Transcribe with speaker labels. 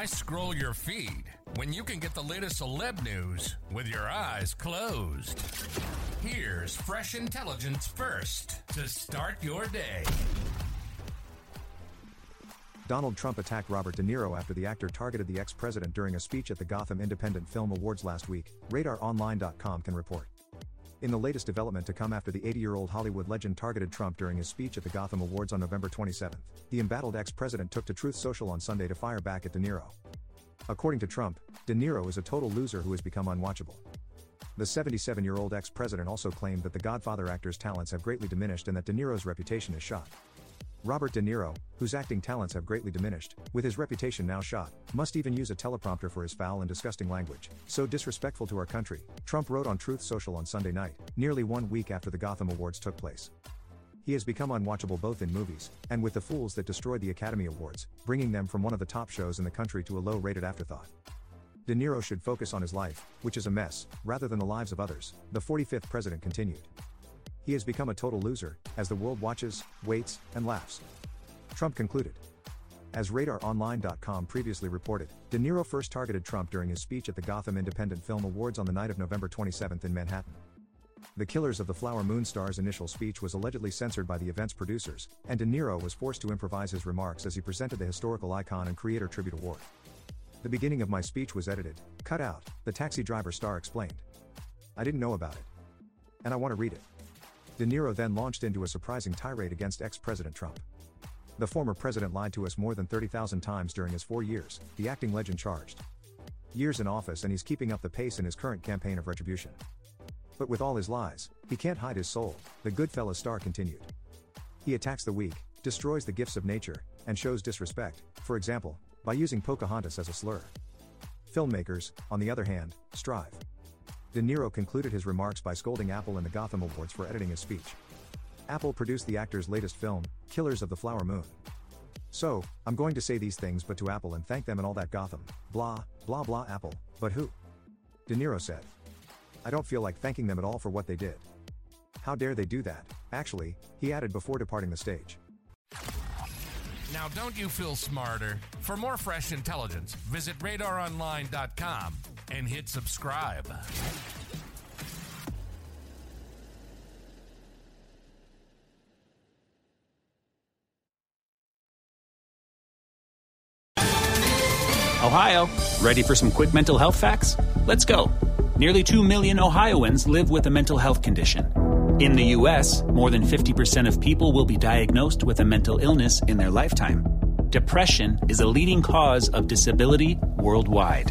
Speaker 1: Why scroll your feed when you can get the latest celeb news with your eyes closed? Here's fresh intelligence first to start your day.
Speaker 2: Donald Trump attacked Robert De Niro after the actor targeted the ex president during a speech at the Gotham Independent Film Awards last week, RadarOnline.com can report. In the latest development to come after the 80 year old Hollywood legend targeted Trump during his speech at the Gotham Awards on November 27, the embattled ex president took to Truth Social on Sunday to fire back at De Niro. According to Trump, De Niro is a total loser who has become unwatchable. The 77 year old ex president also claimed that the Godfather actor's talents have greatly diminished and that De Niro's reputation is shot. Robert De Niro, whose acting talents have greatly diminished, with his reputation now shot, must even use a teleprompter for his foul and disgusting language. So disrespectful to our country, Trump wrote on Truth Social on Sunday night, nearly one week after the Gotham Awards took place. He has become unwatchable both in movies, and with the fools that destroyed the Academy Awards, bringing them from one of the top shows in the country to a low rated afterthought. De Niro should focus on his life, which is a mess, rather than the lives of others, the 45th president continued. He has become a total loser, as the world watches, waits, and laughs. Trump concluded. As RadarOnline.com previously reported, De Niro first targeted Trump during his speech at the Gotham Independent Film Awards on the night of November 27 in Manhattan. The Killers of the Flower Moon star's initial speech was allegedly censored by the event's producers, and De Niro was forced to improvise his remarks as he presented the historical icon and creator tribute award. The beginning of my speech was edited, cut out, the taxi driver star explained. I didn't know about it. And I want to read it. De Niro then launched into a surprising tirade against ex President Trump. The former president lied to us more than 30,000 times during his four years, the acting legend charged. Years in office, and he's keeping up the pace in his current campaign of retribution. But with all his lies, he can't hide his soul, the Goodfellas star continued. He attacks the weak, destroys the gifts of nature, and shows disrespect, for example, by using Pocahontas as a slur. Filmmakers, on the other hand, strive. De Niro concluded his remarks by scolding Apple and the Gotham Awards for editing his speech. Apple produced the actor's latest film, Killers of the Flower Moon. So, I'm going to say these things but to Apple and thank them and all that Gotham, blah, blah blah Apple, but who? De Niro said. I don't feel like thanking them at all for what they did. How dare they do that, actually, he added before departing the stage.
Speaker 1: Now, don't you feel smarter? For more fresh intelligence, visit radaronline.com and hit subscribe.
Speaker 3: Ohio, ready for some quick mental health facts? Let's go. Nearly 2 million Ohioans live with a mental health condition. In the U.S., more than 50% of people will be diagnosed with a mental illness in their lifetime. Depression is a leading cause of disability worldwide.